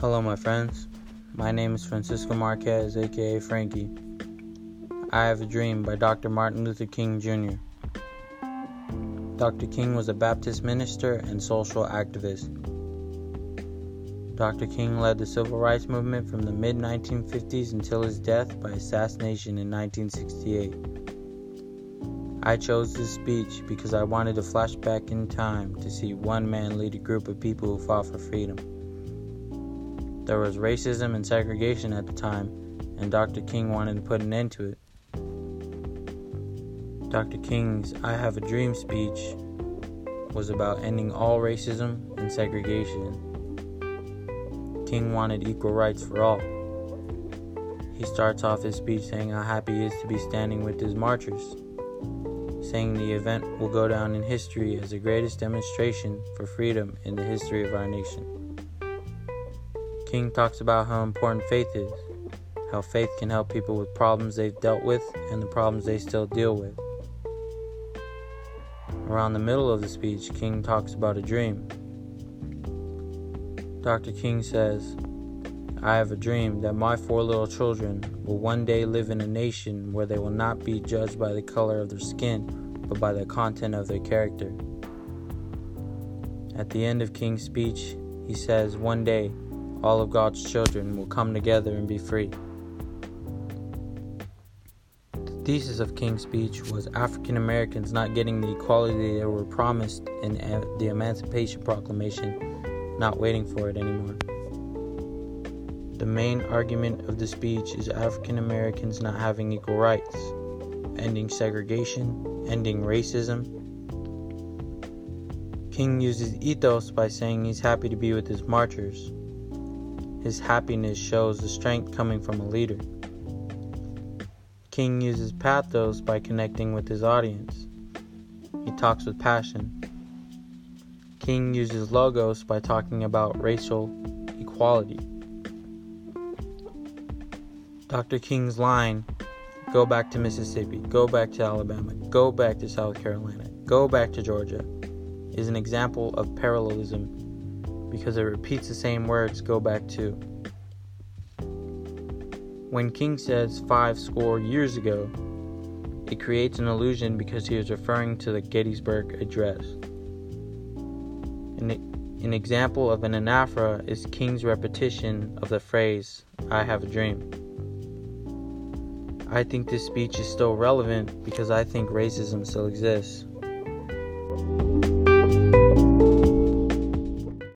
Hello, my friends. My name is Francisco Marquez, aka Frankie. I Have a Dream by Dr. Martin Luther King Jr. Dr. King was a Baptist minister and social activist. Dr. King led the civil rights movement from the mid 1950s until his death by assassination in 1968. I chose this speech because I wanted to flash back in time to see one man lead a group of people who fought for freedom. There was racism and segregation at the time, and Dr. King wanted to put an end to it. Dr. King's I Have a Dream speech was about ending all racism and segregation. King wanted equal rights for all. He starts off his speech saying how happy he is to be standing with his marchers, saying the event will go down in history as the greatest demonstration for freedom in the history of our nation. King talks about how important faith is, how faith can help people with problems they've dealt with and the problems they still deal with. Around the middle of the speech, King talks about a dream. Dr. King says, I have a dream that my four little children will one day live in a nation where they will not be judged by the color of their skin, but by the content of their character. At the end of King's speech, he says, One day, all of God's children will come together and be free. The thesis of King's speech was African Americans not getting the equality they were promised in uh, the Emancipation Proclamation, not waiting for it anymore. The main argument of the speech is African Americans not having equal rights, ending segregation, ending racism. King uses ethos by saying he's happy to be with his marchers, his happiness shows the strength coming from a leader. King uses pathos by connecting with his audience. He talks with passion. King uses logos by talking about racial equality. Dr. King's line go back to Mississippi, go back to Alabama, go back to South Carolina, go back to Georgia is an example of parallelism because it repeats the same words go back to. When King says five score years ago, it creates an illusion because he is referring to the Gettysburg Address. An, an example of an anaphora is King's repetition of the phrase, I have a dream. I think this speech is still relevant because I think racism still exists.